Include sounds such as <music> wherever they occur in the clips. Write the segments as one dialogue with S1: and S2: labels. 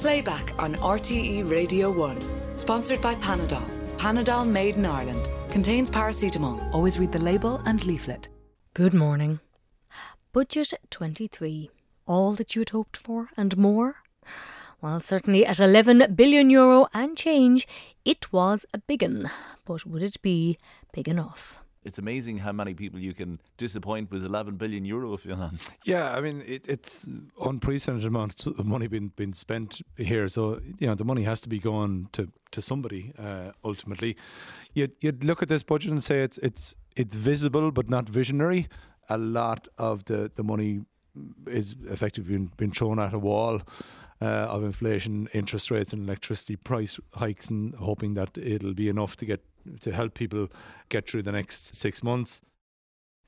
S1: Playback on RTE Radio 1. Sponsored by Panadol. Panadol made in Ireland. Contains paracetamol. Always read the label and leaflet.
S2: Good morning. Budget 23. All that you had hoped for and more? Well, certainly at 11 billion euro and change, it was a big one. But would it be big enough?
S3: It's amazing how many people you can disappoint with 11 billion euro if you're not.
S4: Yeah, I mean it, it's unprecedented amounts of money being being spent here. So you know the money has to be going to to somebody uh, ultimately. You'd you'd look at this budget and say it's it's it's visible but not visionary. A lot of the the money is effectively being, being thrown at a wall. Uh, of inflation, interest rates, and electricity price hikes, and hoping that it'll be enough to get to help people get through the next six months.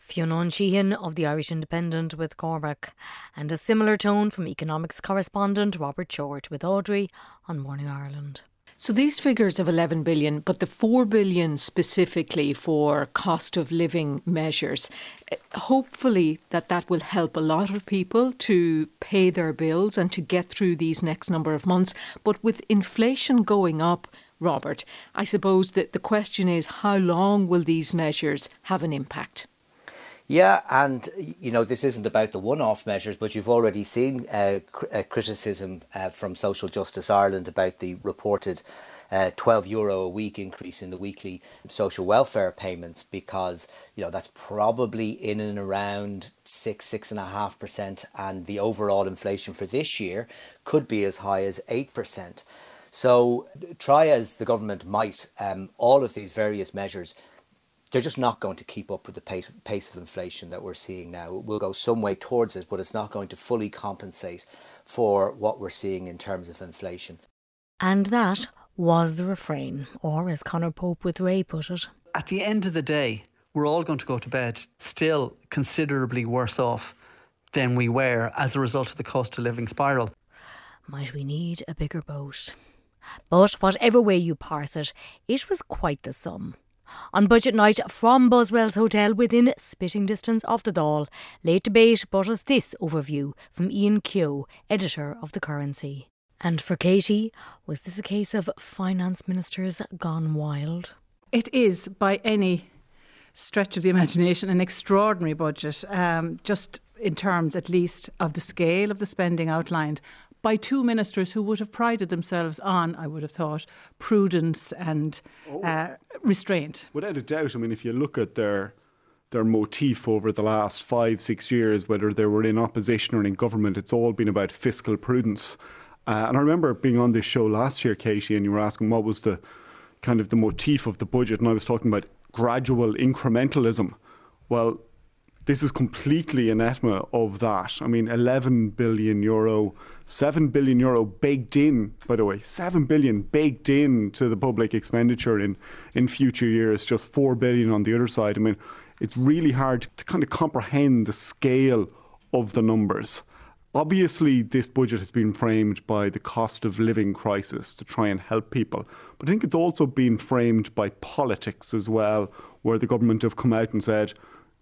S2: Fionn Sheahan of the Irish Independent with Cormac, and a similar tone from economics correspondent Robert Short with Audrey on Morning Ireland.
S5: So these figures of 11 billion, but the 4 billion specifically for cost of living measures, eh, hopefully that that will help a lot of people to pay their bills and to get through these next number of months. But with inflation going up, Robert, I suppose that the question is how long will these measures have an impact?
S6: Yeah, and you know this isn't about the one-off measures, but you've already seen uh, cr- uh, criticism uh, from Social Justice Ireland about the reported uh, 12 euro a week increase in the weekly social welfare payments because you know that's probably in and around six six and a half percent, and the overall inflation for this year could be as high as eight percent. So try as the government might, um, all of these various measures they're just not going to keep up with the pace, pace of inflation that we're seeing now. It will go some way towards it, but it's not going to fully compensate for what we're seeing in terms of inflation.
S2: And that was the refrain, or as Conor Pope with Ray put it.
S7: At the end of the day, we're all going to go to bed still considerably worse off than we were as a result of the cost of living spiral.
S2: Might we need a bigger boat? But whatever way you parse it, it was quite the sum. On budget night from Buswell's Hotel within spitting distance of the Dáil, late debate brought us this overview from Ian Kehoe, editor of The Currency. And for Katie, was this a case of finance ministers gone wild?
S8: It is, by any stretch of the imagination, an extraordinary budget, um, just in terms at least of the scale of the spending outlined by two ministers who would have prided themselves on, I would have thought, prudence and oh. uh, restraint.
S9: Without a doubt. I mean, if you look at their their motif over the last five, six years, whether they were in opposition or in government, it's all been about fiscal prudence. Uh, and I remember being on this show last year, Katie, and you were asking what was the kind of the motif of the budget, and I was talking about gradual incrementalism. Well, this is completely anathema of that. I mean, 11 billion euro, 7 billion euro baked in, by the way, 7 billion baked in to the public expenditure in, in future years, just 4 billion on the other side. I mean, it's really hard to kind of comprehend the scale of the numbers. Obviously, this budget has been framed by the cost of living crisis to try and help people. But I think it's also been framed by politics as well, where the government have come out and said,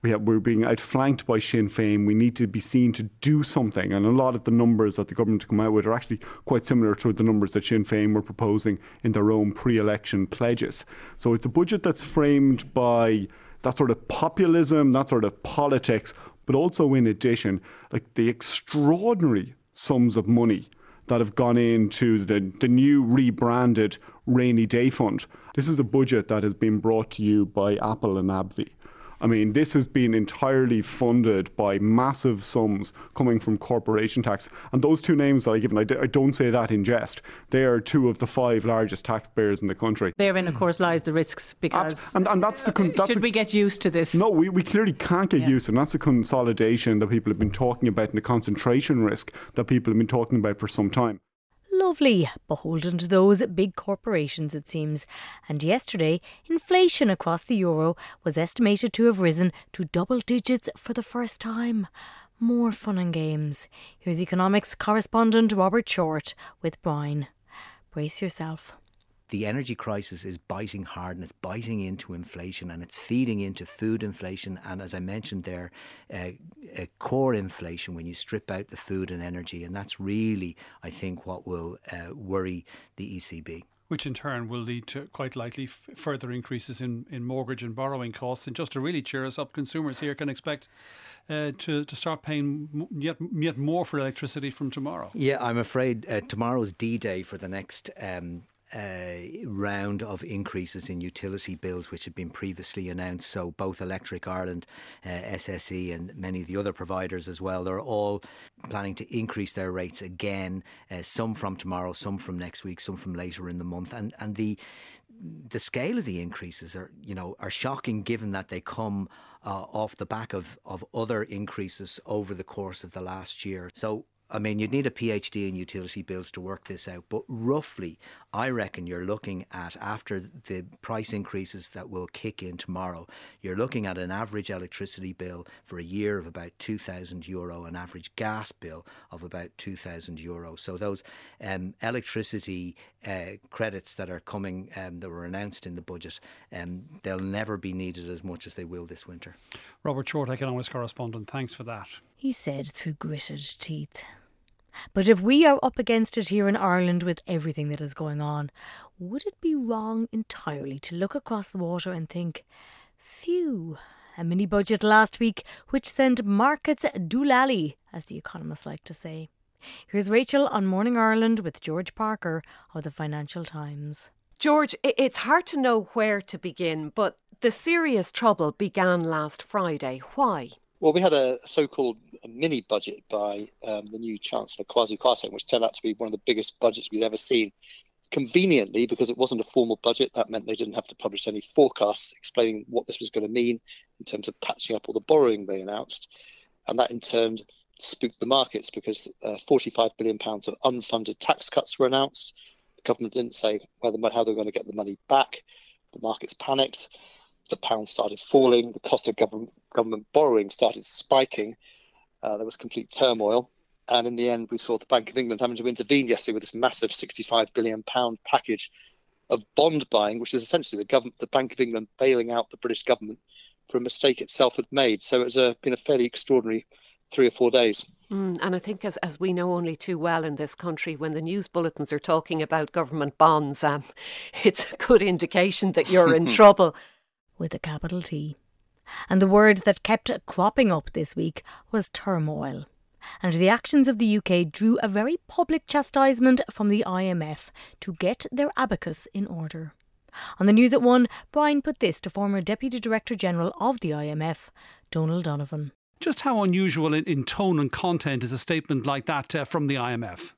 S9: we have, we're being outflanked by Sinn Féin. We need to be seen to do something. And a lot of the numbers that the government come out with are actually quite similar to the numbers that Sinn Féin were proposing in their own pre election pledges. So it's a budget that's framed by that sort of populism, that sort of politics, but also in addition, like the extraordinary sums of money that have gone into the, the new rebranded rainy day fund. This is a budget that has been brought to you by Apple and AbbVie. I mean, this has been entirely funded by massive sums coming from corporation tax. And those two names that I given, I d- I don't say that in jest. They are two of the five largest taxpayers in the country.
S8: Therein, of course, lies the risks because.
S9: and, and that's the. Con- that's
S8: should we get used to this?
S9: No, we, we clearly can't get yeah. used to it. And that's the consolidation that people have been talking about and the concentration risk that people have been talking about for some time
S2: lovely, beholden to those big corporations, it seems. And yesterday, inflation across the euro was estimated to have risen to double digits for the first time. More fun and games. Here's economics correspondent Robert Short with Brian. Brace yourself.
S6: The energy crisis is biting hard and it's biting into inflation and it's feeding into food inflation and, as I mentioned there, uh, uh, core inflation when you strip out the food and energy. And that's really, I think, what will uh, worry the ECB
S10: which in turn will lead to quite likely f- further increases in, in mortgage and borrowing costs. And just to really cheer us up, consumers here can expect uh, to, to start paying yet, yet more for electricity from tomorrow.
S6: Yeah, I'm afraid uh, tomorrow's D Day for the next um, uh, round of increases in utility bills, which had been previously announced. So, both Electric Ireland, uh, SSE, and many of the other providers as well, they're all planning to increase their rates again. Uh, some from tomorrow, some from next week, some from later in the month. And and the the scale of the increases are, you know, are shocking given that they come uh, off the back of, of other increases over the course of the last year. So I mean, you'd need a PhD in utility bills to work this out, but roughly, I reckon you're looking at, after the price increases that will kick in tomorrow, you're looking at an average electricity bill for a year of about 2,000 euro, an average gas bill of about 2,000 euro. So those um, electricity uh, credits that are coming, um, that were announced in the budget, um, they'll never be needed as much as they will this winter.
S10: Robert Short, economics correspondent, thanks for that.
S2: He said through gritted teeth. But if we are up against it here in Ireland with everything that is going on, would it be wrong entirely to look across the water and think, phew, a mini budget last week which sent markets doolally, as the economists like to say? Here's Rachel on Morning Ireland with George Parker of the Financial Times.
S11: George, it's hard to know where to begin, but the serious trouble began last Friday. Why?
S12: Well, we had a so-called mini budget by um, the new Chancellor Kwasi Kwarteng, which turned out to be one of the biggest budgets we've ever seen. Conveniently, because it wasn't a formal budget, that meant they didn't have to publish any forecasts explaining what this was going to mean in terms of patching up all the borrowing they announced, and that in turn spooked the markets because uh, 45 billion pounds of unfunded tax cuts were announced. The government didn't say whether how they were going to get the money back. The markets panicked the pound started falling, the cost of government government borrowing started spiking. Uh, there was complete turmoil, and in the end, we saw the Bank of England having to intervene yesterday with this massive 65 billion pound package of bond buying, which is essentially the government, the Bank of England bailing out the British government for a mistake itself had made. So it's a, been a fairly extraordinary three or four days.
S11: Mm, and I think, as, as we know only too well in this country, when the news bulletins are talking about government bonds, um, <laughs> it's a good indication that you're in <laughs> trouble
S2: with a capital T. And the word that kept cropping up this week was turmoil. And the actions of the UK drew a very public chastisement from the IMF to get their abacus in order. On the news at one, Brian put this to former Deputy Director General of the IMF, Donald Donovan.
S10: Just how unusual in, tone and content is a statement like that uh, from the IMF?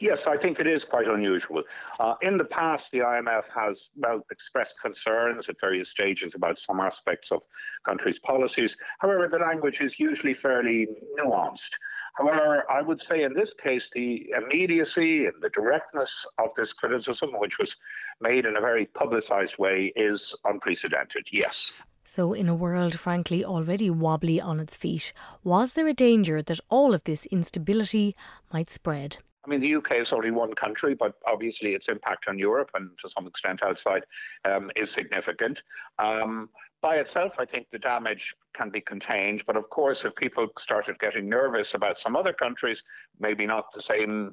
S13: Yes, I think it is quite unusual. Uh, in the past, the IMF has well expressed concerns at various stages about some aspects of countries' policies. However, the language is usually fairly nuanced. However, I would say in this case, the immediacy and the directness of this criticism, which was made in a very publicised way, is unprecedented. Yes.
S2: So, in a world frankly already wobbly on its feet, was there a danger that all of this instability might spread?
S13: I mean, the UK is only one country, but obviously its impact on Europe and to some extent outside um, is significant. Um, by itself, I think the damage can be contained. But of course, if people started getting nervous about some other countries, maybe not the same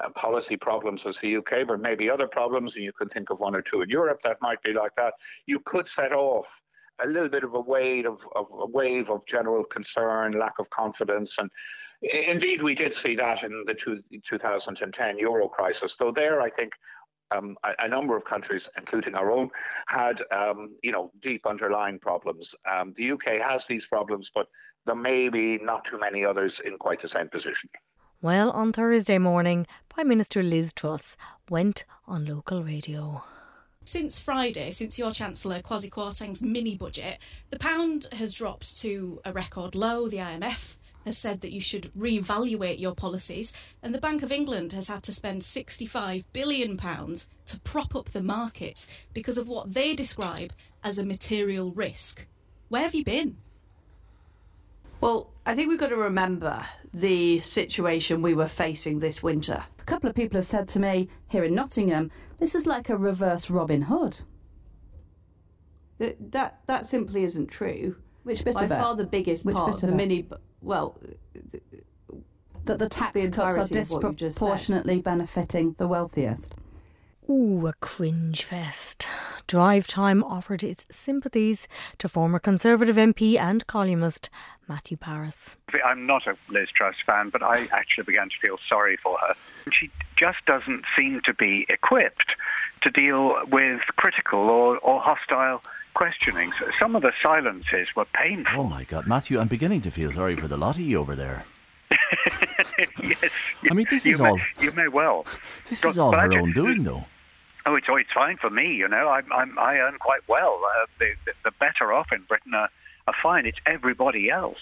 S13: uh, policy problems as the UK, but maybe other problems, and you can think of one or two in Europe that might be like that, you could set off a little bit of a wave of, of a wave of general concern, lack of confidence, and Indeed, we did see that in the two, 2010 euro crisis. Though there, I think um, a, a, number of countries, including our own, had um, you know deep underlying problems. Um, the UK has these problems, but there may be not too many others in quite the same position.
S2: Well, on Thursday morning, Prime Minister Liz Truss went on local radio.
S14: Since Friday, since your Chancellor Kwasi Kwarteng's mini budget, the pound has dropped to a record low. The IMF has said that you should reevaluate your policies, and the Bank of England has had to spend £65 billion to prop up the markets because of what they describe as a material risk. Where have you been?
S15: Well, I think we've got to remember the situation we were facing this winter.
S16: A couple of people have said to me here in Nottingham, this is like a reverse Robin Hood.
S15: That that, that simply isn't true.
S16: Which bit
S15: By
S16: of it?
S15: By far the biggest
S16: Which
S15: part
S16: bit
S15: of the
S16: it?
S15: mini. Well,
S16: That the tax
S15: the
S16: cuts are
S15: entirety of what you just said.
S16: disproportionately benefiting the wealthiest.
S2: Ooh, a cringe fest. Drive Time offered its sympathies to former Conservative MP and columnist Matthew Parris.
S17: I'm not a Liz Truss fan, but I actually began to feel sorry for her. She just doesn't seem to be equipped to deal with critical or, or hostile questioning. So some of the silences were painful.
S3: Oh my God, Matthew, I'm beginning to feel sorry for the lot of you over there. <laughs>
S17: yes.
S3: I mean, this
S17: you
S3: is
S17: may,
S3: all-
S17: You may well.
S3: This
S17: But-
S3: is all
S17: but I
S3: her own doing, though.
S17: Oh, it's, oh, it's fine for me, you know. I'm, I'm, I earn quite well. Uh, the, the, the better off in Britain are, are fine. It's everybody else.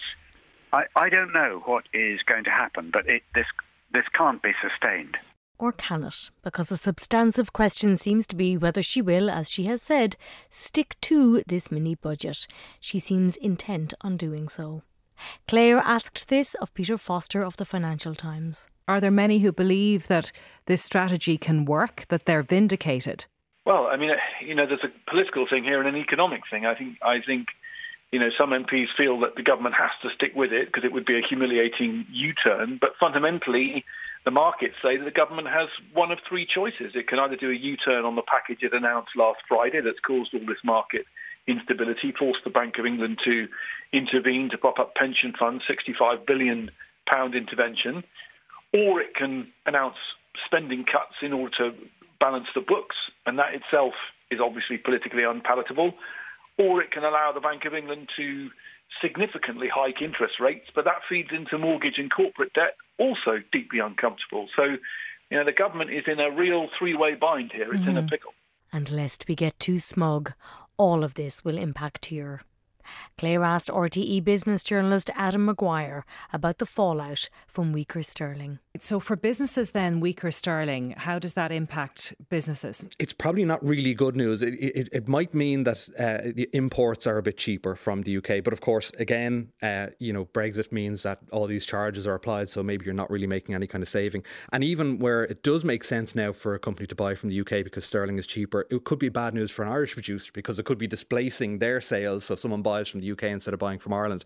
S17: I, I don't know what is going to happen, but it, this, this can't be sustained.
S2: Or can it? Because the substantive question seems to be whether she will, as she has said, stick to this mini budget. She seems intent on doing so. Claire asked this of Peter Foster of the Financial Times.
S18: Are there many who believe that this strategy can work, that they're vindicated?
S19: Well, I mean, uh, you know, there's a political thing here and an economic thing. I think, I think, you know, some MPs feel that the government has to stick with it because it would be a humiliating U-turn. But fundamentally, the markets say that the government has one of three choices. It can either do a U-turn on the package it announced last Friday that's caused all this market instability, force the Bank of England to intervene to prop up pension funds, 65 billion pound intervention, or it can announce spending cuts in order to balance the books, and that itself is obviously politically unpalatable, or it can allow the Bank of England to significantly hike interest rates, but that feeds into mortgage and corporate debt, also deeply uncomfortable. So, you know, the government is in a real three-way bind here. It's in a
S2: Mhm.
S19: pickle.
S2: And lest we get too smug, all of this will impact here. Claire asked RTE business journalist Adam Maguire about the fallout from weaker sterling.
S18: So, for businesses, then, weaker sterling, how does that impact businesses?
S20: It's probably not really good news. It, it, it might mean that uh, the imports are a bit cheaper from the UK, but of course, again, uh, you know, Brexit means that all these charges are applied, so maybe you're not really making any kind of saving. And even where it does make sense now for a company to buy from the UK because sterling is cheaper, it could be bad news for an Irish producer because it could be displacing their sales. So someone buys from the UK instead of buying from Ireland,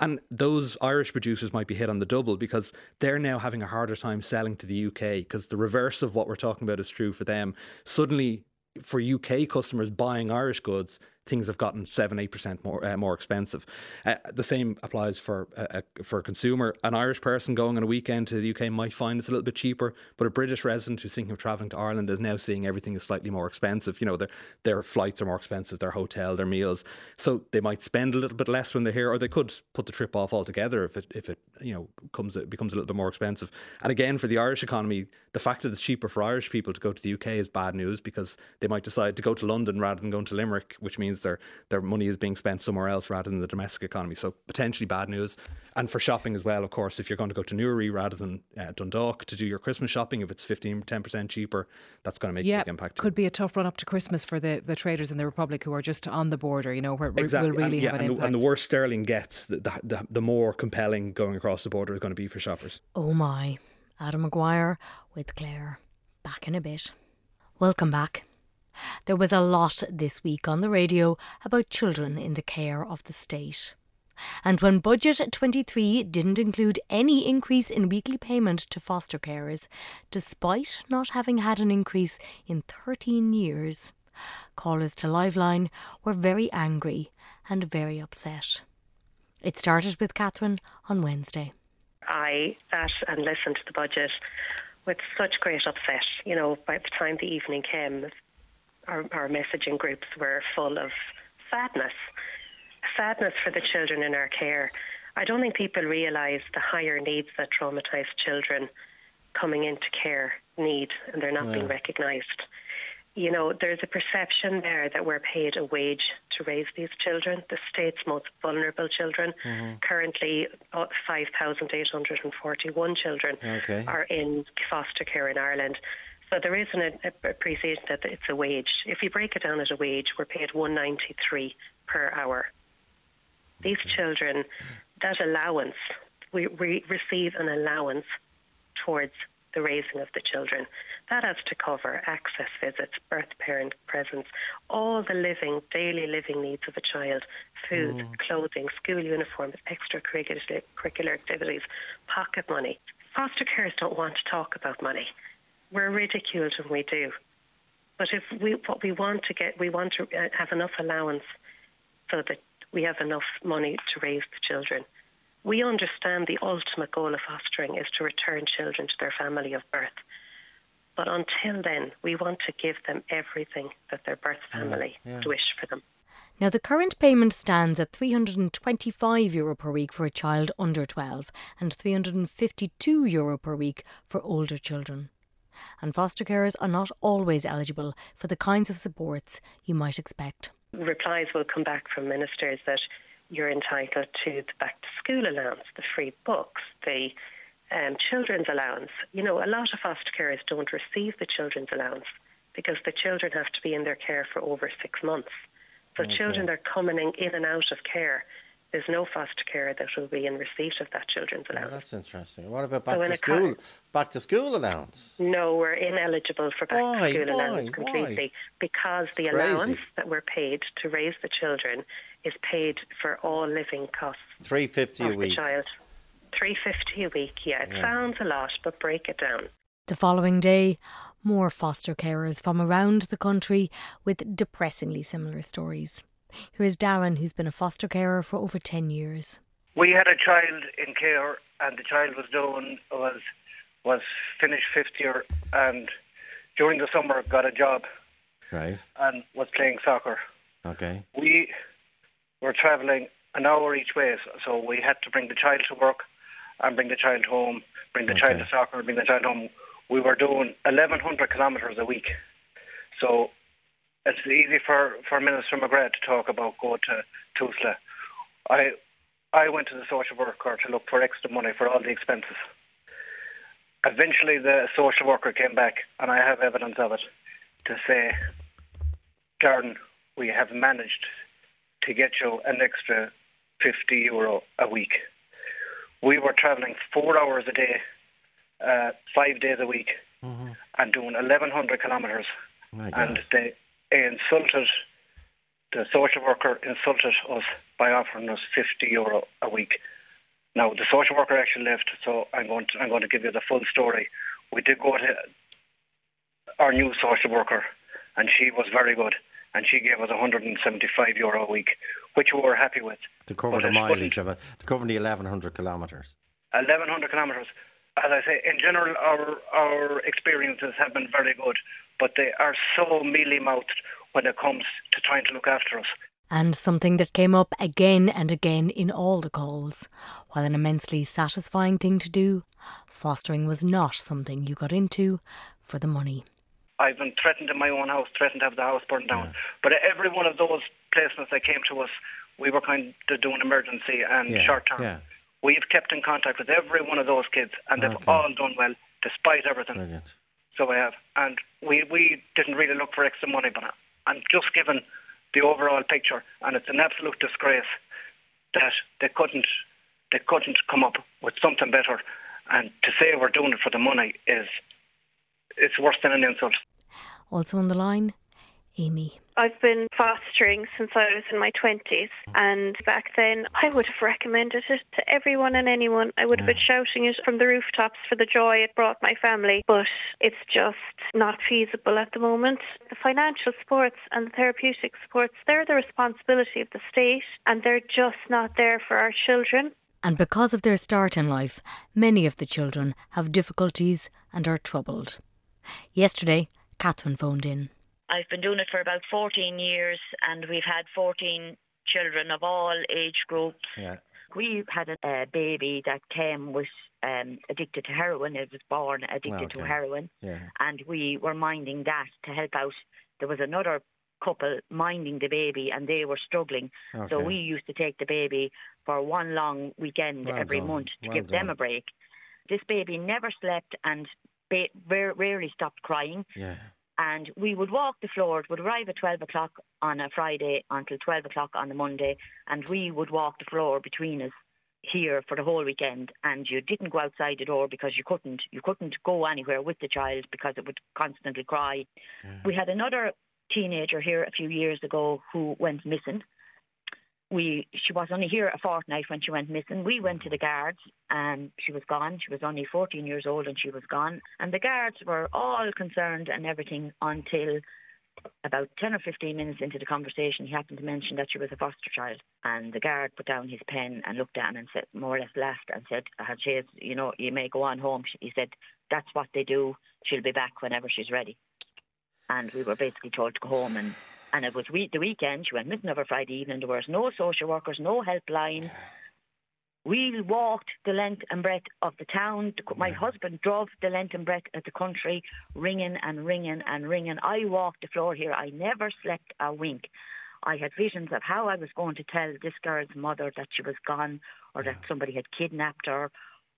S20: and those Irish producers might be hit on the double because they're now having a harder time selling to the UK because the reverse of what we're talking about is true for them. Suddenly, for UK customers buying Irish goods, things have gotten seven, eight percent more uh, more expensive. Uh, the same applies for uh, uh, for a consumer. An Irish person going on a weekend to the UK might find it's a little bit cheaper, but a British resident who's thinking of travelling to Ireland is now seeing everything is slightly more expensive. You know, their their flights are more expensive, their hotel, their meals, so they might spend a little bit less when they're here, or they could put the trip off altogether if it if it you know comes it becomes a little bit more expensive. And again, for the Irish economy, the fact that it's cheaper for Irish people to go to the UK is bad news because they might decide to go to London rather than going to Limerick, which means their their money is being spent somewhere else rather than the domestic economy. So potentially bad news. And for shopping as well, of course, if you're going to go to Newry rather than uh, Dundalk to do your Christmas shopping, if it's 15, 10% cheaper, that's going to make a
S18: yeah,
S20: big impact.
S18: could be a tough run up to Christmas for the, the traders in the Republic who are just on the border, you know, where it
S20: Exactly.
S18: will really
S20: and, yeah,
S18: have an
S20: and,
S18: impact.
S20: the, and the worse sterling gets, the, the, the, the more compelling going across the border is going to be for shoppers.
S2: Oh my. Adam Maguire with Claire. Back in a bit. Welcome back. There was a lot this week on the radio about children in the care of the state. And when Budget 23 didn't include any increase in weekly payment to foster carers, despite not having had an increase in 13 years, callers to Liveline were very angry and very upset. It started with Catherine on Wednesday.
S21: I sat and listened to the budget with such great upset. You know, by the time the evening came, our, our messaging groups were full of sadness. Sadness for the children in our care. I don't think people realise the higher needs that traumatised children coming into care need, and they're not
S22: Yeah.
S21: being recognised. You know, there's a perception there that we're paid a wage to raise these children, the state's most vulnerable children.
S22: Mhm.
S21: Currently, uh, 5,841 children
S22: Okay.
S21: are in foster care in Ireland. So there is an appreciation that it's a wage. If you break it down as a wage, we're paid 193 per hour. These children, that allowance, we, we receive an allowance towards the raising of the children. That has to cover access visits, birth parent presence, all the living, daily living needs of a child food,
S23: Mm.
S21: clothing, school uniforms, extracurricular curricular activities, pocket money. Foster carers don't want to talk about money. We're ridiculed when we do. But if we what we want to get, we want to uh, have enough allowance so that we have enough money to raise the children. We understand the ultimate goal of fostering is to return children to their family of birth. But until then, we want to give them everything that their birth family
S23: yeah.
S21: would wish for them.
S2: Now, the current payment stands at €325 Euro per week for a child under 12 and €352 Euro per week for older children. And foster carers are not always eligible for the kinds of supports you might expect.
S21: Replies will come back from ministers that you're entitled to the back to school allowance, the free books, the um, children's allowance. You know, a lot of foster carers don't receive the children's allowance because the children have to be in their care for over six months. So
S23: Okay.
S21: children are coming in, in and out of care, there's no foster care that will be in receipt of that children's
S23: Oh,
S21: allowance.
S23: that's interesting. What about back
S21: in
S23: to
S21: a
S23: school?
S21: car-
S23: Back to school allowance.
S21: No, we're ineligible for back
S23: Why?
S21: to school allowance
S23: Why?
S21: completely because the
S23: crazy.
S21: allowance that we're paid to raise the children is paid for all living costs
S23: Three fifty a week.
S21: child. Three fifty a week, yeah. It
S23: Yeah.
S21: sounds a lot, but break it down.
S2: The following day, more foster carers from around the country with depressingly similar stories. Here is Darren, who's been a foster carer for over 10 years.
S22: We had a child in care, and the child was doing was was finished fifth year, and during the summer got a job
S23: Right.
S22: and was playing soccer.
S23: Okay.
S22: We were travelling an hour each way, so- so we had to bring the child to work and bring the child home, bring the child to soccer, bring the child home. We were doing 1,100 kilometres a week. So it's easy for, for Minister McGrath to talk about going to Tusla. I I went to the social worker to look for extra money for all the expenses. Eventually, the social worker came back, and I have evidence of it, to say, Darren, we have managed to get you an extra 50 euro a week. We were travelling four hours a day, uh, five days a week, and doing 1,100 kilometres. And they insulted, the social worker insulted us by offering us 50 euro a week. Now, the social worker actually left, so I'm going to, I'm going to give you the full story. We did go to our new social worker, and she was very good, and she gave us 175 euro a week, which we were happy with.
S23: To cover
S22: But
S23: the mileage of it, to cover the eleven hundred kilometres.
S22: 1,100 kilometres. As I say, in general, our our experiences have been very good, but they are so mealy mouthed when it comes to trying to look after us.
S2: And something that came up again and again in all the calls. While an immensely satisfying thing to do, fostering was not something you got into for the money.
S22: I've been threatened in my own house, threatened to have the house burned down. But every one of those placements that came to us, we were kind of doing emergency and
S23: Yeah,
S22: short term.
S23: yeah.
S22: We've kept in contact with every one of those kids, and they've
S23: Okay.
S22: all done well, despite everything.
S23: Brilliant.
S22: So we have. And we, we didn't really look for extra money, but I'm just given the overall picture, and it's an absolute disgrace that they couldn't they couldn't come up with something better. And to say we're doing it for the money is it's worse than an insult.
S2: Also on the line, Amy.
S24: I've been fostering since I was in my 20s, and back then I would have recommended it to everyone and anyone. I would have been shouting it from the rooftops for the joy it brought my family, but it's just not feasible at the moment. The financial supports and the therapeutic supports, they're the responsibility of the state, and they're just not there for our children.
S2: And because of their start in life, many of the children have difficulties and are troubled. Yesterday, Catherine phoned in.
S25: I've been doing it for about 14 years, and we've had 14 children of all age groups.
S23: Yeah.
S25: We had a, baby that came with um, addicted to heroin. It was born addicted to
S23: Okay.
S25: heroin,
S23: Yeah.
S25: and we were minding that to help out. There was another couple minding the baby, and they were struggling. So we used to take the baby for one long weekend
S23: Well
S25: every
S23: done,
S25: month to
S23: well
S25: give them a break. This baby never slept and ba- rarely stopped crying
S23: Yeah.
S25: And we would walk the floor. It would arrive at 12 o'clock on a Friday until 12 o'clock on the Monday. And we would walk the floor between us here for the whole weekend and you didn't go outside the door because you couldn't you couldn't go anywhere with the child because it would constantly cry. We had another teenager here a few years ago who went missing. We she was only here a fortnight when she went missing. We went to the guards and she was gone. She was only 14 years old and she was gone. And the guards were all concerned and everything until about 10 or 15 minutes into the conversation, he happened to mention that she was a foster child. And the guard put down his pen and looked at him and said, more or less laughed and said, Chase, you know, you may go on home. He said, that's what they do. She'll be back whenever she's ready. And we were basically told to go home. And, and it was we- the weekend. She went missing over Friday evening. There was no social workers, no helpline. We walked the length and breadth of the town. My husband drove the length and breadth of the country, ringing and ringing and ringing. I walked the floor here. I never slept a wink. I had visions of how I was going to tell this girl's mother that she was gone or that somebody had kidnapped her.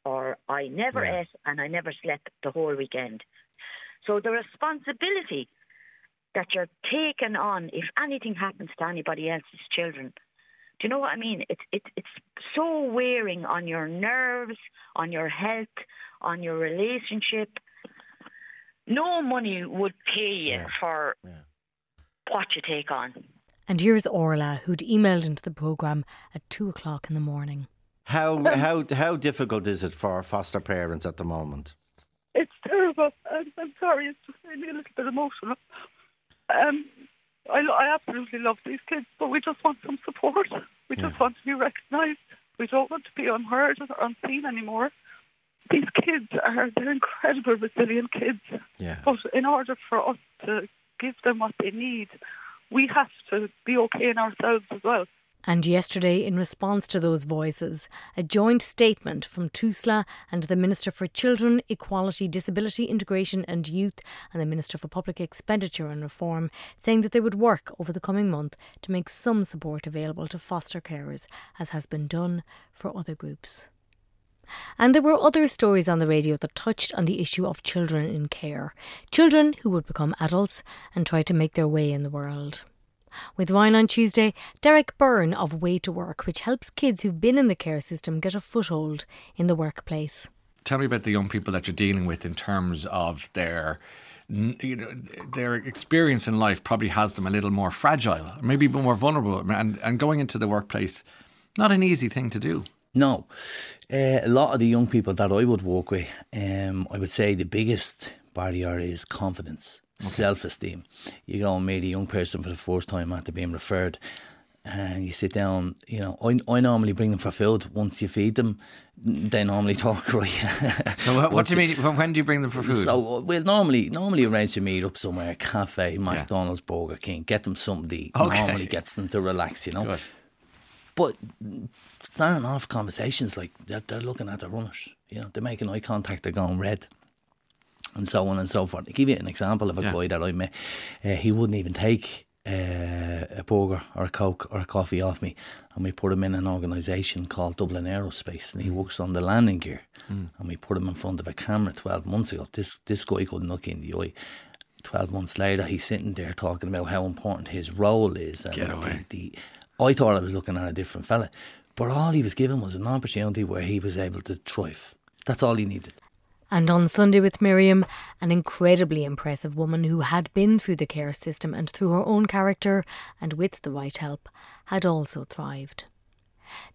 S25: Or I never ate and I never slept the whole weekend. So the responsibility that you're taking on if anything happens to anybody else's children do you know what I mean? It's it's it's so wearing on your nerves, on your health, on your relationship. No money would pay you for what you take on.
S2: And here's Orla, who'd emailed into the programme at two o'clock in the morning.
S23: How um, how how difficult is it for foster parents at the moment?
S26: It's terrible. I'm, I'm sorry, it's just made me a little bit emotional. Um, I, I absolutely love these kids, but we just want some support. We just want to be recognised. We don't want to be unheard or unseen anymore. These kids are they're incredible, resilient kids.
S23: Yeah.
S26: But in order for us to give them what they need, we have to be okay in ourselves as well.
S2: And yesterday, in response to those voices, a joint statement from TUSLA and the Minister for Children, Equality, Disability, Integration and Youth and the Minister for Public Expenditure and Reform saying that they would work over the coming month to make some support available to foster carers, as has been done for other groups. And there were other stories on the radio that touched on the issue of children in care. Children who would become adults and try to make their way in the world. With Ryan on Tuesday, Derek Byrne of Way to Work, which helps kids who've been in the care system get a foothold in the workplace.
S27: Tell me about the young people that you're dealing with in terms of their you know their experience in life probably has them a little more fragile, maybe more vulnerable and and going into the workplace not an easy thing to do.
S28: No, uh, a lot of the young people that I would work with, um, I would say the biggest barrier is confidence, self esteem. You go and meet a young person for the first time after being referred, and you sit down. You know, I, I normally bring them for food. Once you feed them, they normally talk <laughs> right.
S27: So what, what do you mean? When do you bring them for food?
S28: So well, normally normally arrange to meet up somewhere, cafe, McDonald's, Burger King, get them something.
S27: Okay.
S28: Normally gets them to relax, you know. But starting off conversations like they're, they're looking at the runners, you know, they're making eye contact, they're going red, and so on and so forth. To give you an example of a guy that I met, uh, he wouldn't even take uh, a burger or a coke or a coffee off me, and we put him in an organisation called Dublin Aerospace, and he works on the landing gear,
S27: Mm.
S28: and we put him in front of a camera twelve months ago. This this guy couldn't look in the eye. 12 months later, he's sitting there talking about how important his role is. And
S27: Get away.
S28: The, the, I thought I was looking at a different fella, but all he was given was an opportunity where he was able to thrive. That's all he needed.
S2: And on Sunday with Miriam, an incredibly impressive woman who had been through the care system and through her own character and with the right help had also thrived.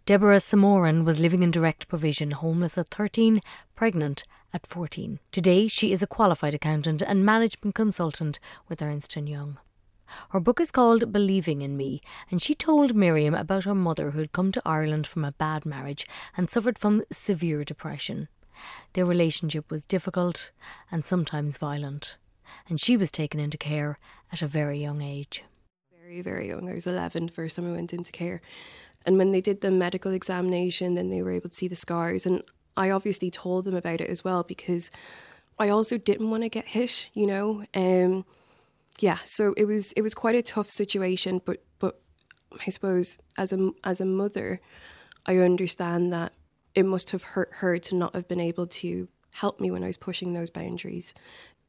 S2: Deborah Somorin was living in direct provision, homeless at 13, pregnant at 14. Today, she is a qualified accountant and management consultant with Ernst & Young. Her book is called Believing in Me, and she told Miriam about her mother who had come to Ireland from a bad marriage and suffered from severe depression. Their relationship was difficult and sometimes violent, and she was taken into care at a very young age.
S29: very, very young. I was 11 the first time I went into care. And when they did the medical examination, then they were able to see the scars. And I obviously told them about it as well because I also didn't want to get hit, you know. Um, yeah, so it was it was quite a tough situation. But but I suppose as a as a mother, I understand that it must have hurt her to not have been able to help me when I was pushing those boundaries.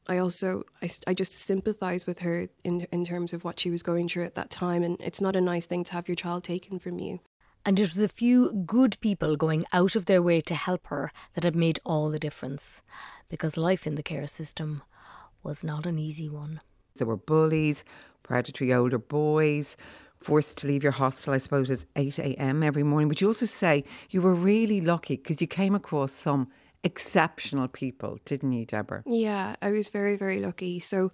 S29: I also I, I just sympathize with her in in terms of what she was going through at that time, and it's not a nice thing to have your child taken from you.
S2: And it was a few good people going out of their way to help her that had made all the difference, because life in the care system was not an easy one.
S30: There were bullies, predatory older boys, forced to leave your hostel, I suppose, at 8 a.m. every morning. But you also say you were really lucky because you came across some exceptional people, didn't you, Deborah?
S29: Yeah, I was very, very lucky. So,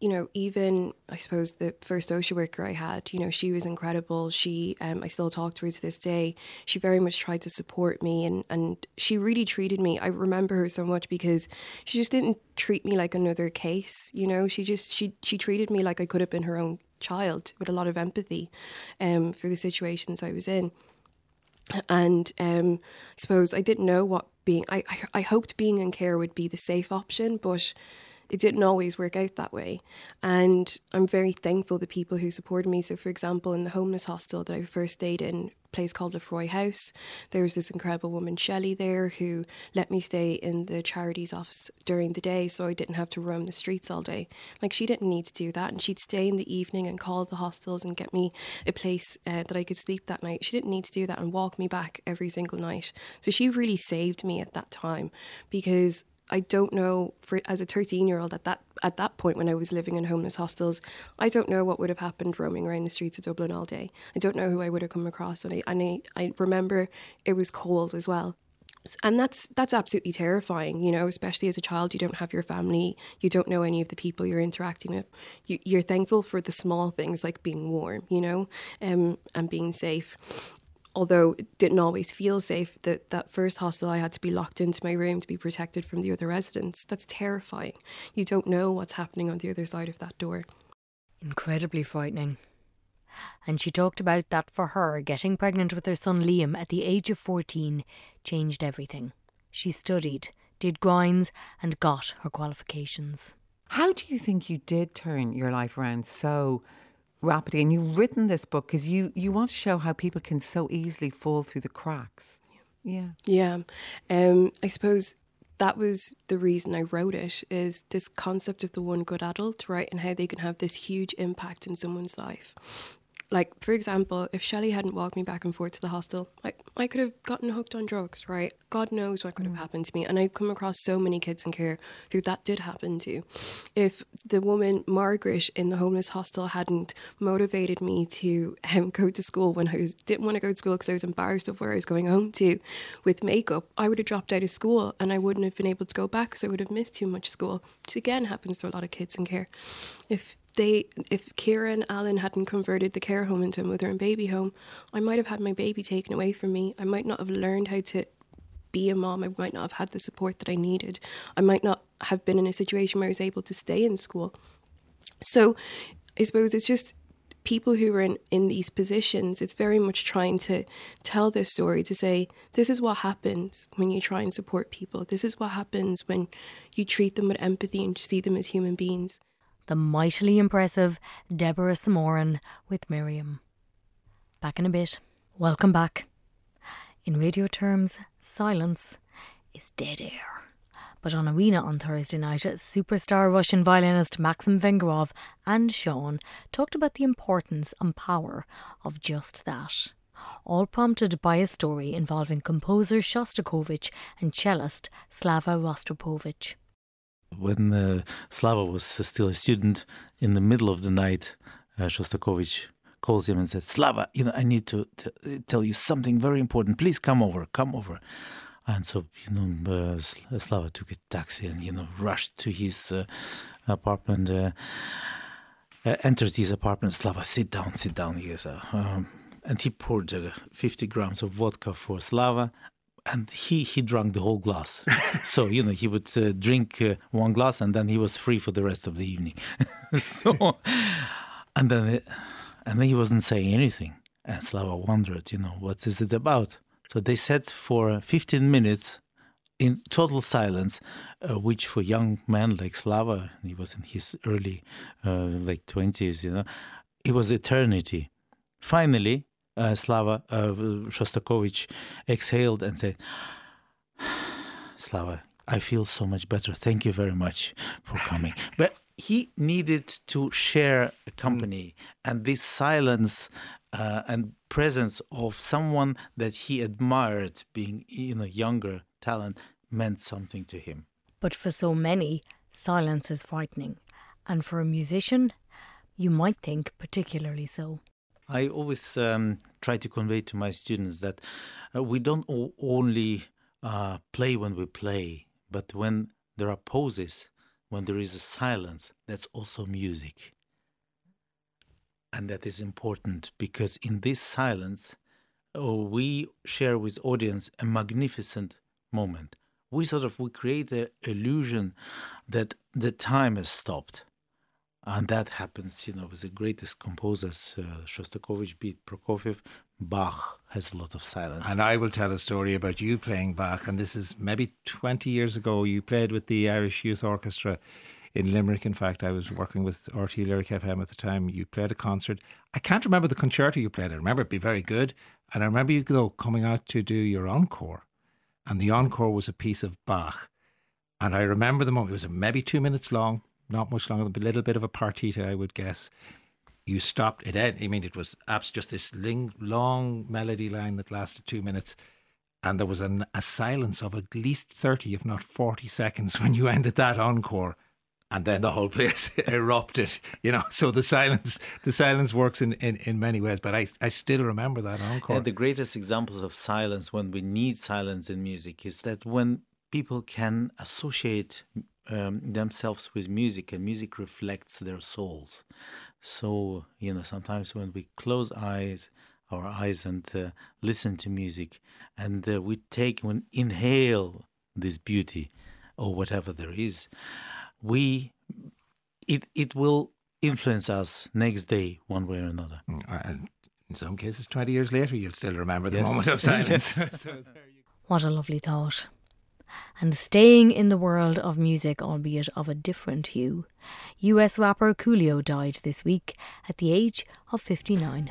S29: you know, even I suppose the first social worker I had, you know, she was incredible. She, um, I still talk to her to this day. She very much tried to support me, and and she really treated me. I remember her so much because she just didn't treat me like another case. You know, she just she she treated me like I could have been her own child with a lot of empathy, um, for the situations I was in. And um, I suppose I didn't know what being. I, I I hoped being in care would be the safe option, but it didn't always work out that way. And I'm very thankful the people who supported me. So, for example, in the homeless hostel that I first stayed in, place called Lefroy House, there was this incredible woman, Shelley, there who let me stay in the charities office during the day so I didn't have to roam the streets all day. Like, she didn't need to do that. And she'd stay in the evening and call the hostels and get me a place uh, that I could sleep that night. She didn't need to do that and walk me back every single night. So, she really saved me at that time because I don't know for as a 13 year old at that at that point when I was living in homeless hostels, I don't know what would have happened roaming around the streets of Dublin all day. I don't know who I would have come across, and I and I, I remember it was cold as well. And that's that's absolutely terrifying, you know. Especially as a child, you don't have your family, you don't know any of the people you're interacting with. You, you're thankful for the small things like being warm, you know, um, and being safe although it didn't always feel safe, that that first hostel I had to be locked into my room to be protected from the other residents. That's terrifying. You don't know what's happening on the other side of that door.
S2: Incredibly frightening. And she talked about that for her, getting pregnant with her son Liam at the age of 14 changed everything. She studied, did grinds, and got her qualifications.
S30: How do you think you did turn your life around so rapidly? And you've written this book because you, you want to show how people can so easily fall through the cracks. Yeah.
S29: Yeah. Um, I suppose that was the reason I wrote it is this concept of the one good adult, right? And how they can have this huge impact in someone's life. Like, for example, if Shelley hadn't walked me back and forth to the hostel, I, I could have gotten hooked on drugs, right? God knows what could have happened to me. And I've come across so many kids in care who that did happen to. If the woman, Margaret, in the homeless hostel hadn't motivated me to um, go to school when I was, didn't want to go to school because I was embarrassed of where I was going home to with makeup, I would have dropped out of school and I wouldn't have been able to go back because I would have missed too much school, which again happens to a lot of kids in care. If they if Kira and Alan hadn't converted the care home into a mother and baby home, I might have had my baby taken away from me. I might not have learned how to be a mom. I might not have had the support that I needed. I might not have been in a situation where I was able to stay in school. So I suppose it's just people who are in, in these positions, it's very much trying to tell this story to say, this is what happens when you try and support people. This is what happens when you treat them with empathy and see them as human beings
S2: the mightily impressive Deborah Somorin with Miriam. Back in a bit. Welcome back. In radio terms, silence is dead air. But on Arena on Thursday night, superstar Russian violinist Maxim Vengerov and Sean talked about the importance and power of just that. All prompted by a story involving composer Shostakovich and cellist Slava Rostropovich
S31: when uh, Slava was still a student, in the middle of the night, uh, Shostakovich calls him and says, Slava, you know, I need to t- tell you something very important. Please come over, come over. And so, you know, uh, Slava took a taxi and, you know, rushed to his uh, apartment, uh, uh, enters his apartment. Slava, sit down, sit down. He goes, um, and he poured 50 grams of vodka for Slava and he he drank the whole glass. <laughs> so you know he would uh, drink uh, one glass and then he was free for the rest of the evening. <laughs> so and then it, and then he wasn't saying anything. And Slava wondered, you know, what is it about? So they sat for 15 minutes in total silence, uh, which for young men like Slava, he was in his early, uh, like 20s, you know, it was eternity. Finally, uh, Slava uh, Shostakovich exhaled and said, Slava, I feel so much better. Thank you very much for coming. <laughs> but he needed to share a company, and this silence uh, and presence of someone that he admired, being you know younger talent, meant something to him.
S2: But for so many, silence is frightening, and for a musician, you might think particularly so.
S31: I always um, try to convey to my students that uh, we don't only uh, play when we play, but when there are pauses, when there is a silence, that's also music. And that is important because in this silence, oh, we share with audience a magnificent moment. We sort of we create an illusion that the time has stopped and that happens, you know, with the greatest composers, uh, Shostakovich beat Prokofiev. Bach has a lot of silence.
S32: And I will tell a story about you playing Bach, and this is maybe 20 years ago. You played with the Irish Youth Orchestra in Limerick. In fact, I was working with RTÉ Lyric FM at the time. You played a concert. I can't remember the concerto you played. I remember it'd be very good. And I remember you, though, coming out to do your encore. And the encore was a piece of Bach. And I remember the moment. It was maybe two minutes long not much longer a little bit of a partita, I would guess. You stopped it. I mean, it was abs just this ling, long melody line that lasted two minutes, and there was an, a silence of at least thirty, if not forty seconds, <laughs> when you ended that encore, and then the whole <laughs> place erupted. You know, so the silence, the silence works in, in, in many ways. But I, I still remember that encore.
S31: Yeah, the greatest examples of silence when we need silence in music is that when people can associate um, themselves with music, and music reflects their souls. So you know, sometimes when we close eyes, our eyes, and uh, listen to music, and uh, we take and inhale this beauty, or whatever there is, we it it will influence us next day, one way or another.
S32: And in some cases, twenty years later, you'll still remember the yes. moment of <laughs> silence. <laughs>
S2: what a lovely thought and staying in the world of music, albeit of a different hue. US rapper Coolio died this week at the age of 59.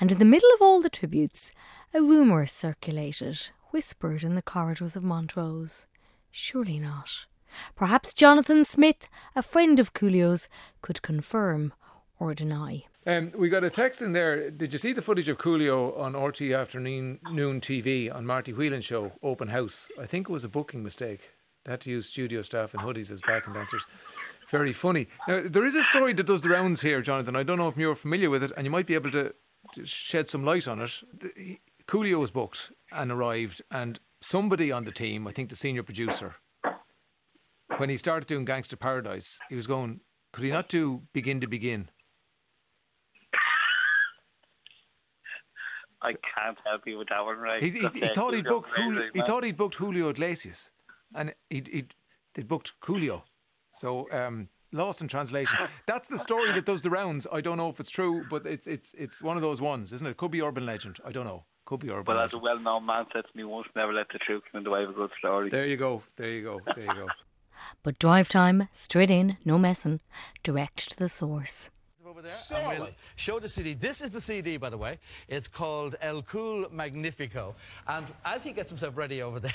S2: And in the middle of all the tributes, a rumour circulated, whispered in the corridors of Montrose. Surely not. Perhaps Jonathan Smith, a friend of Coolio's, could confirm or deny.
S33: Um, we got a text in there. Did you see the footage of Coolio on RTÉ Afternoon Noon TV on Marty Whelan's show, Open House? I think it was a booking mistake. They had to use studio staff and hoodies as backing dancers. Very funny. Now, there is a story that does the rounds here, Jonathan. I don't know if you're familiar with it, and you might be able to shed some light on it. Coolio was booked and arrived, and somebody on the team, I think the senior producer, when he started doing Gangster Paradise, he was going, could he not do Begin the Beguine?
S34: I can't help you with that one, right?
S33: He, he, he thought he'd booked Julio, he thought he'd booked Julio Iglesias, and he'd, he'd they'd booked Coolio. So um, lost in translation. <laughs> That's the story that does the rounds. I don't know if it's true, but it's it's it's one of those ones, isn't it? Could be urban legend. I don't know. Could be urban.
S34: Well,
S33: legend.
S34: as a well-known man said to me once, never let the truth come in the way of a good story.
S33: There you go. There you go. There you go. <laughs>
S2: But drive time, straight in, no messing, direct to the source.
S35: Over We'll show the CD. This is the CD, by the way. It's called El Cool Magnifico. And as he gets himself ready over there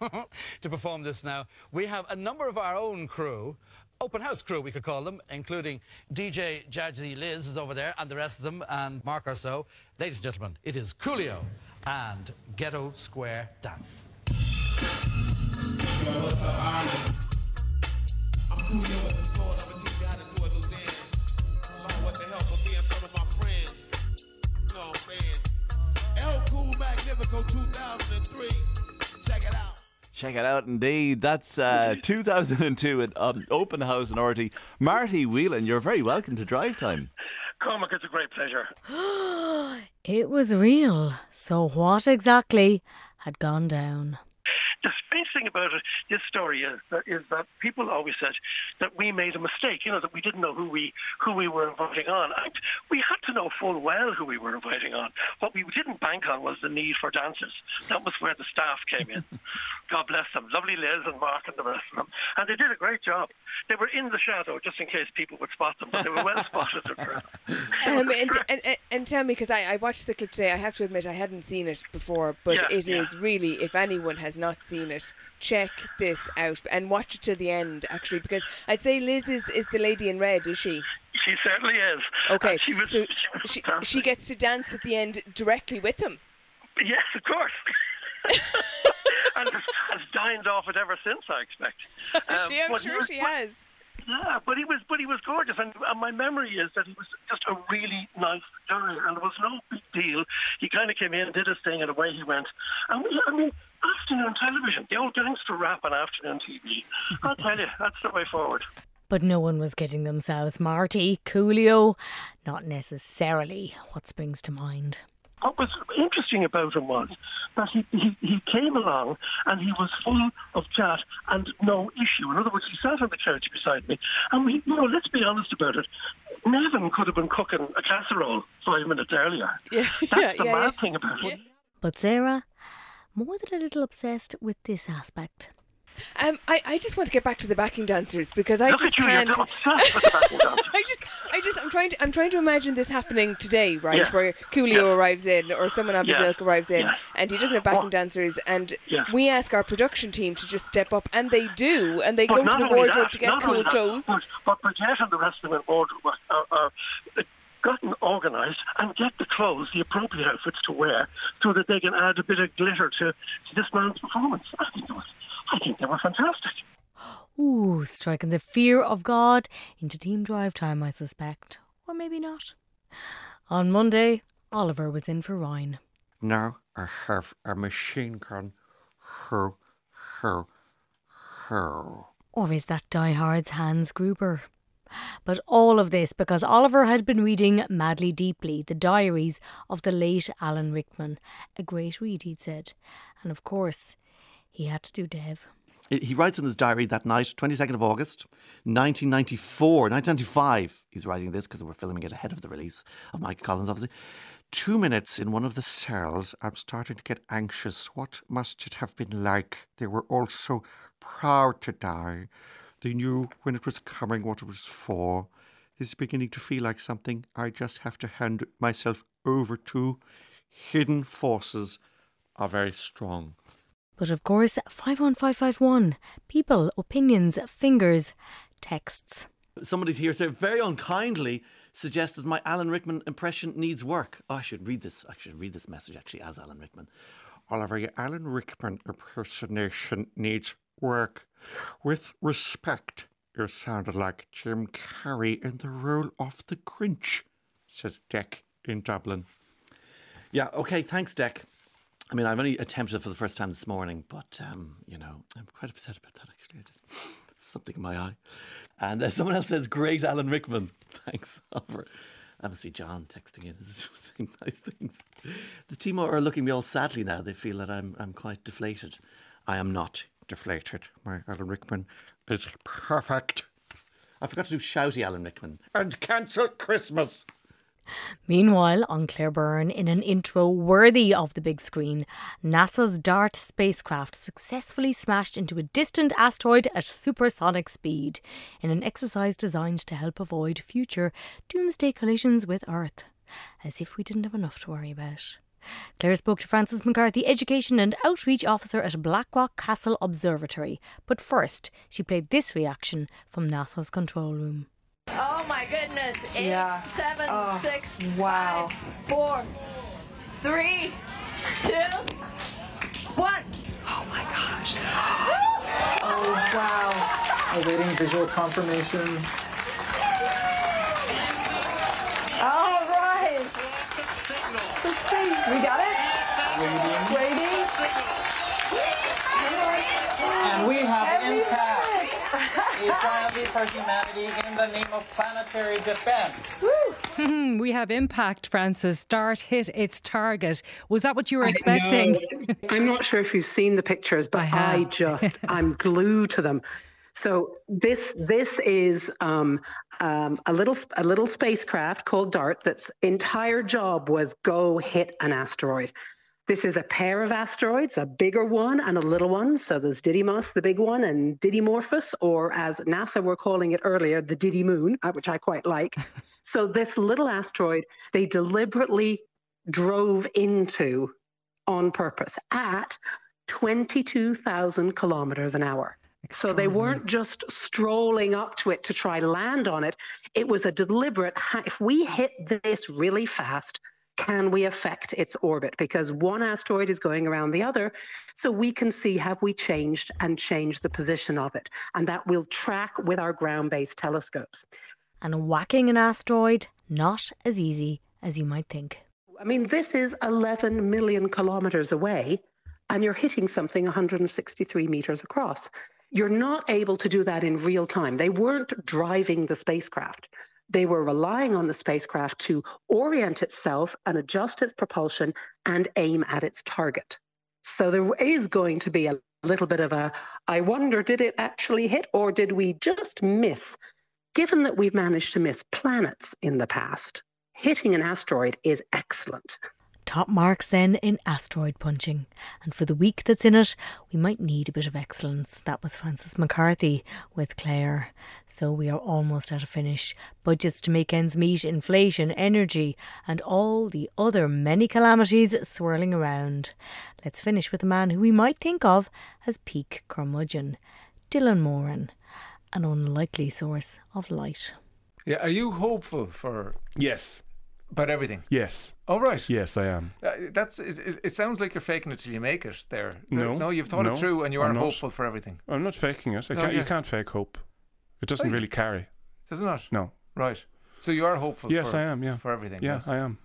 S35: <laughs> to perform this now, we have a number of our own crew, open house crew, we could call them, including DJ Jazzy Liz is over there, and the rest of them, and Mark or so. Ladies and gentlemen, it is Coolio and Ghetto Square Dance. Check it out.
S3: Check it out, indeed. That's uh, 2002 at um, Open House in RTÉ. Marty Whelan, you're very welcome to Drive Time.
S36: Cormac, it's a great pleasure. <gasps>
S2: it was real. So, what exactly had gone down?
S36: the strange thing about it, this story is that is that people always said that we made a mistake. You know that we didn't know who we who we were inviting on. And we had to know full well who we were inviting on. What we didn't bank on was the need for dancers. That was where the staff came in. <laughs> God bless them. Lovely Liz and Mark and the rest of them. And they did a great job. They were in the shadow just in case people would spot them, but they were well spotted. <laughs>
S37: Um, and, and, and, and tell me, because I, I watched the clip today, I have to admit I hadn't seen it before, but
S36: Yeah,
S37: it is
S36: yeah.
S37: really, if anyone has not seen it, check this out and watch it to the end, actually, because I'd say Liz is, is the lady in red, is she?
S36: She certainly is.
S37: Okay,
S36: And she was,
S37: so
S36: she was
S37: she, she gets to dance at the end directly with him.
S36: Yes, of course. <laughs> <laughs> and has, has dined off it ever since, I expect. Um, <laughs>
S37: she, I'm sure
S36: was-
S37: she has.
S36: Yeah, but he was, but he was gorgeous, and, and my memory is that he was just a really nice guy, and it was no big deal. He kind of came in, did his thing, and away he went. And we, I mean, afternoon television, the old gangster rap on afternoon TV. I'll tell you, that's the way forward.
S2: But no one was getting themselves. Marty, Coolio, not necessarily what springs to mind.
S36: What was interesting about him was that he, he, he came along and he was full of chat and no issue. In other words, he sat on the couch beside me, and we, you know, let's be honest about it. Neven could have been cooking a casserole five minutes earlier. <laughs>
S37: Yeah,
S36: That's
S37: yeah,
S36: the
S37: yeah,
S36: mad
S37: yeah.
S36: thing about it.
S2: But Sarah, more than a little obsessed with this aspect.
S37: Um, I, I just want to get back to the backing dancers because I
S36: Look
S37: just
S36: you,
S37: can't.
S36: obsessed <laughs> with the backing dancers.
S37: I just, I just, I'm trying to, I'm trying to imagine this happening today, right?
S36: Yeah.
S37: Where Coolio arrives in, or someone on
S36: Yeah.
S37: Arrives in,
S36: Yeah.
S37: and he doesn't have backing dancers, and
S36: Yeah.
S37: we ask our production team to just step up, and they do, and they
S36: But
S37: go to the wardrobe
S36: that,
S37: to get cool
S36: that,
S37: clothes.
S36: But, but Bridget and the rest of them in wardrobe are, are, are uh, gotten organised and get the clothes, the appropriate outfits to wear, so that they can add a bit of glitter to, to this man's performance. I think, it was, I think they were fantastic.
S2: Ooh, striking the fear of God into team drive time, I suspect. Or maybe not. On Monday, Oliver was in for Ryan.
S38: Now I have a machine gun. Ho, ho, ho.
S2: Or is that Die Hard's Hans Gruber? But all of this because Oliver had been reading madly deeply the diaries of the late Alan Rickman. A great read, he'd said. And of course, he had to do Dev.
S39: He writes in his diary that night, 22nd of August, 1994, 1995. He's writing this because we're filming it ahead of the release of Mike Collins, obviously. Two minutes in one of the cells, I'm starting to get anxious. What must it have been like? They were all so proud to die. They knew when it was coming, what it was for. This is beginning to feel like something I just have to hand myself over to. Hidden forces are very strong.
S2: But of course, 51551 people, opinions, fingers, texts.
S39: Somebody's here said very unkindly suggests that my Alan Rickman impression needs work. Oh, I should read this. I should read this message actually as Alan Rickman.
S38: Oliver, your Alan Rickman impersonation needs work. With respect, you sounded like Jim Carrey in the role of the Grinch, says Deck in Dublin.
S39: Yeah, okay, thanks, Deck. I mean, I've only attempted it for the first time this morning, but, um, you know, I'm quite upset about that, actually. I just, something in my eye. And uh, someone else says, great Alan Rickman. <laughs> Thanks, Oliver. That must be John texting in, <laughs> saying nice things. The team are looking me all sadly now. They feel that I'm, I'm quite deflated. I am not deflated.
S38: My Alan Rickman is perfect.
S39: I forgot to do shouty Alan Rickman.
S38: And cancel Christmas.
S2: Meanwhile, on Claire Byrne, in an intro worthy of the big screen, NASA's DART spacecraft successfully smashed into a distant asteroid at supersonic speed in an exercise designed to help avoid future doomsday collisions with Earth. As if we didn't have enough to worry about. Claire spoke to Francis McCarthy, Education and Outreach Officer at Blackrock Castle Observatory. But first, she played this reaction from NASA's control room.
S40: Oh my goodness. Eight,
S41: Yeah.
S40: seven,
S41: Oh,
S40: six,
S41: wow.
S40: five, four, three, two, one.
S41: Oh my gosh. <gasps> Oh wow. Awaiting visual confirmation.
S40: All right. We got it?
S41: Waiting.
S40: Waiting.
S41: And we have
S40: And
S41: impact. <laughs> We triumph for humanity in the name of planetary defense. <laughs>
S18: we have impact, Francis. Dart hit its target. Was that what you were
S42: I
S18: expecting?
S42: know. I'm not sure if you've seen the pictures, but I, just <laughs> I'm glued to them. So this this is um, um, a little a little spacecraft called DART. That's entire job was go hit an asteroid. This is a pair of asteroids, a bigger one and a little one. So there's Didymos, the big one, and Dimorphos, or as NASA were calling it earlier, the Diddy Moon, uh, which I quite like. <laughs> so this little asteroid, they deliberately drove into on purpose at 22,000 kilometers an hour. So they weren't just strolling up to it to try land on it. It was a deliberate, if we hit this really fast, can we affect its orbit? Because one asteroid is going around the other. So we can see have we changed and changed the position of it. And that we'll track with our ground based telescopes.
S2: And whacking an asteroid, not as easy as you might think.
S42: I mean, this is 11 million kilometers away, and you're hitting something 163 meters across. You're not able to do that in real time. They weren't driving the spacecraft. They were relying on the spacecraft to orient itself and adjust its propulsion and aim at its target. So there is going to be a little bit of a I wonder, did it actually hit or did we just miss? Given that we've managed to miss planets in the past, hitting an asteroid is excellent.
S2: Top marks then in asteroid punching. And for the week that's in it, we might need a bit of excellence. That was Francis McCarthy with Claire. So we are almost at a finish. Budgets to make ends meet, inflation, energy, and all the other many calamities swirling around. Let's finish with a man who we might think of as peak curmudgeon, Dylan Moran, an unlikely source of light.
S33: Yeah, are you hopeful for
S20: Yes.
S33: About everything?
S20: Yes.
S33: Oh right.
S20: Yes, I am.
S33: Uh, that's it, it- sounds like you're faking it till you make it. There.
S20: No.
S33: No, you've thought
S20: no,
S33: it through, and you are hopeful for everything.
S20: I'm not faking it. I
S33: No,
S20: can't,
S33: yeah.
S20: You can't fake hope. It doesn't really carry.
S33: Does it not?
S20: No.
S33: Right. So you are hopeful.
S20: Yes,
S33: for,
S20: I am. Yeah.
S33: For everything.
S20: Yeah,
S33: yes.
S20: I am.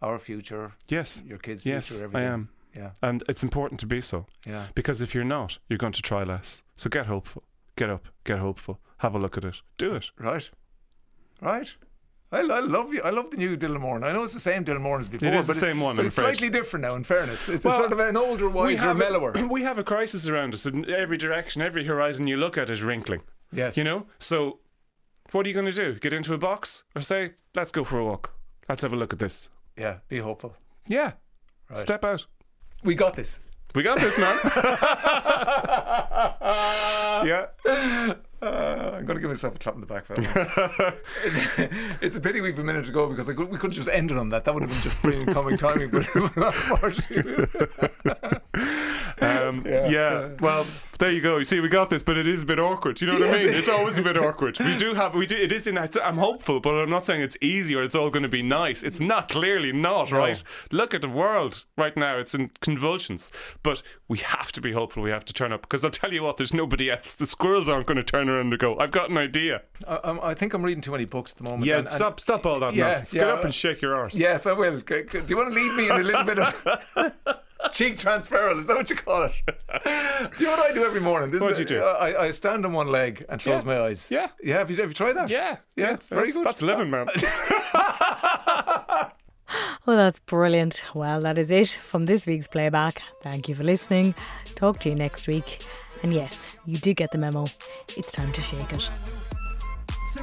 S33: Our future.
S20: Yes.
S33: Your kids'
S20: yes,
S33: future.
S20: I am.
S33: Yeah.
S20: And it's important to be so.
S33: Yeah.
S20: Because if you're not, you're going to try less. So get hopeful. Get up. Get hopeful. Have a look at it. Do it.
S33: Right. Right. I, I love you. I love the new Dylan Moran. I know it's the same Dylan Moran as before.
S20: is the
S33: but
S20: same one,
S33: But it's slightly different now. In fairness, it's a sort of an older, wiser, mellower.
S20: A, <laughs> we have a crisis around us in every direction. Every horizon you look at is wrinkling.
S33: Yes.
S20: You know? So what are you going to do? Get into a box? Or say, let's go for a walk? Let's have a look at this.
S33: Yeah. Be hopeful.
S20: Yeah.
S33: Right.
S20: Step out.
S33: We got this.
S20: We got this, man. <laughs> <laughs> yeah.
S33: Uh, I'm going to give myself a clap in the back for that. it's, <laughs> it's a pity we've a minute to go because I could, we could have just ended on that. That would have been just brilliant comic timing, but <laughs> unfortunately.
S20: Um, yeah. Well, there you go. You see, we got this, but it is a bit awkward. You know what I mean? It's always a bit awkward. We do have, we do. It is in. I'm hopeful, but I'm not saying it's easy or it's all going to be nice. It's not. Clearly not.
S33: No.
S20: Right. Look at the world right now. It's in convulsions. But we have to be hopeful. We have to turn up because I'll tell you what. There's nobody else. The squirrels aren't going to turn around and go. I've got an idea.
S33: I, I'm- think I'm reading too many books at the moment.
S20: Yeah.
S33: and- and-
S20: stop. Stop all that
S33: Yeah,
S20: nonsense.
S33: yeah.
S20: Get up and shake your arse.
S33: Yes, I will. Do you want to lead me in a little bit of <laughs> <laughs> cheek transferal? Is that what you call it? <laughs> you know what I do every morning? This
S20: What
S33: is
S20: do you
S33: a-
S20: do?
S33: I, I stand on one leg and close
S20: Yeah.
S33: my eyes.
S20: Yeah.
S33: Yeah. Have you, have you tried that?
S20: Yeah.
S33: Yeah. it's very
S20: that's,
S33: good.
S20: That's living, man. <laughs> <laughs>
S2: Well, that's brilliant. Well, that is it from this week's playback. Thank you for listening. Talk to you next week. And yes, you do get the memo. It's time to shake it.
S9: C'est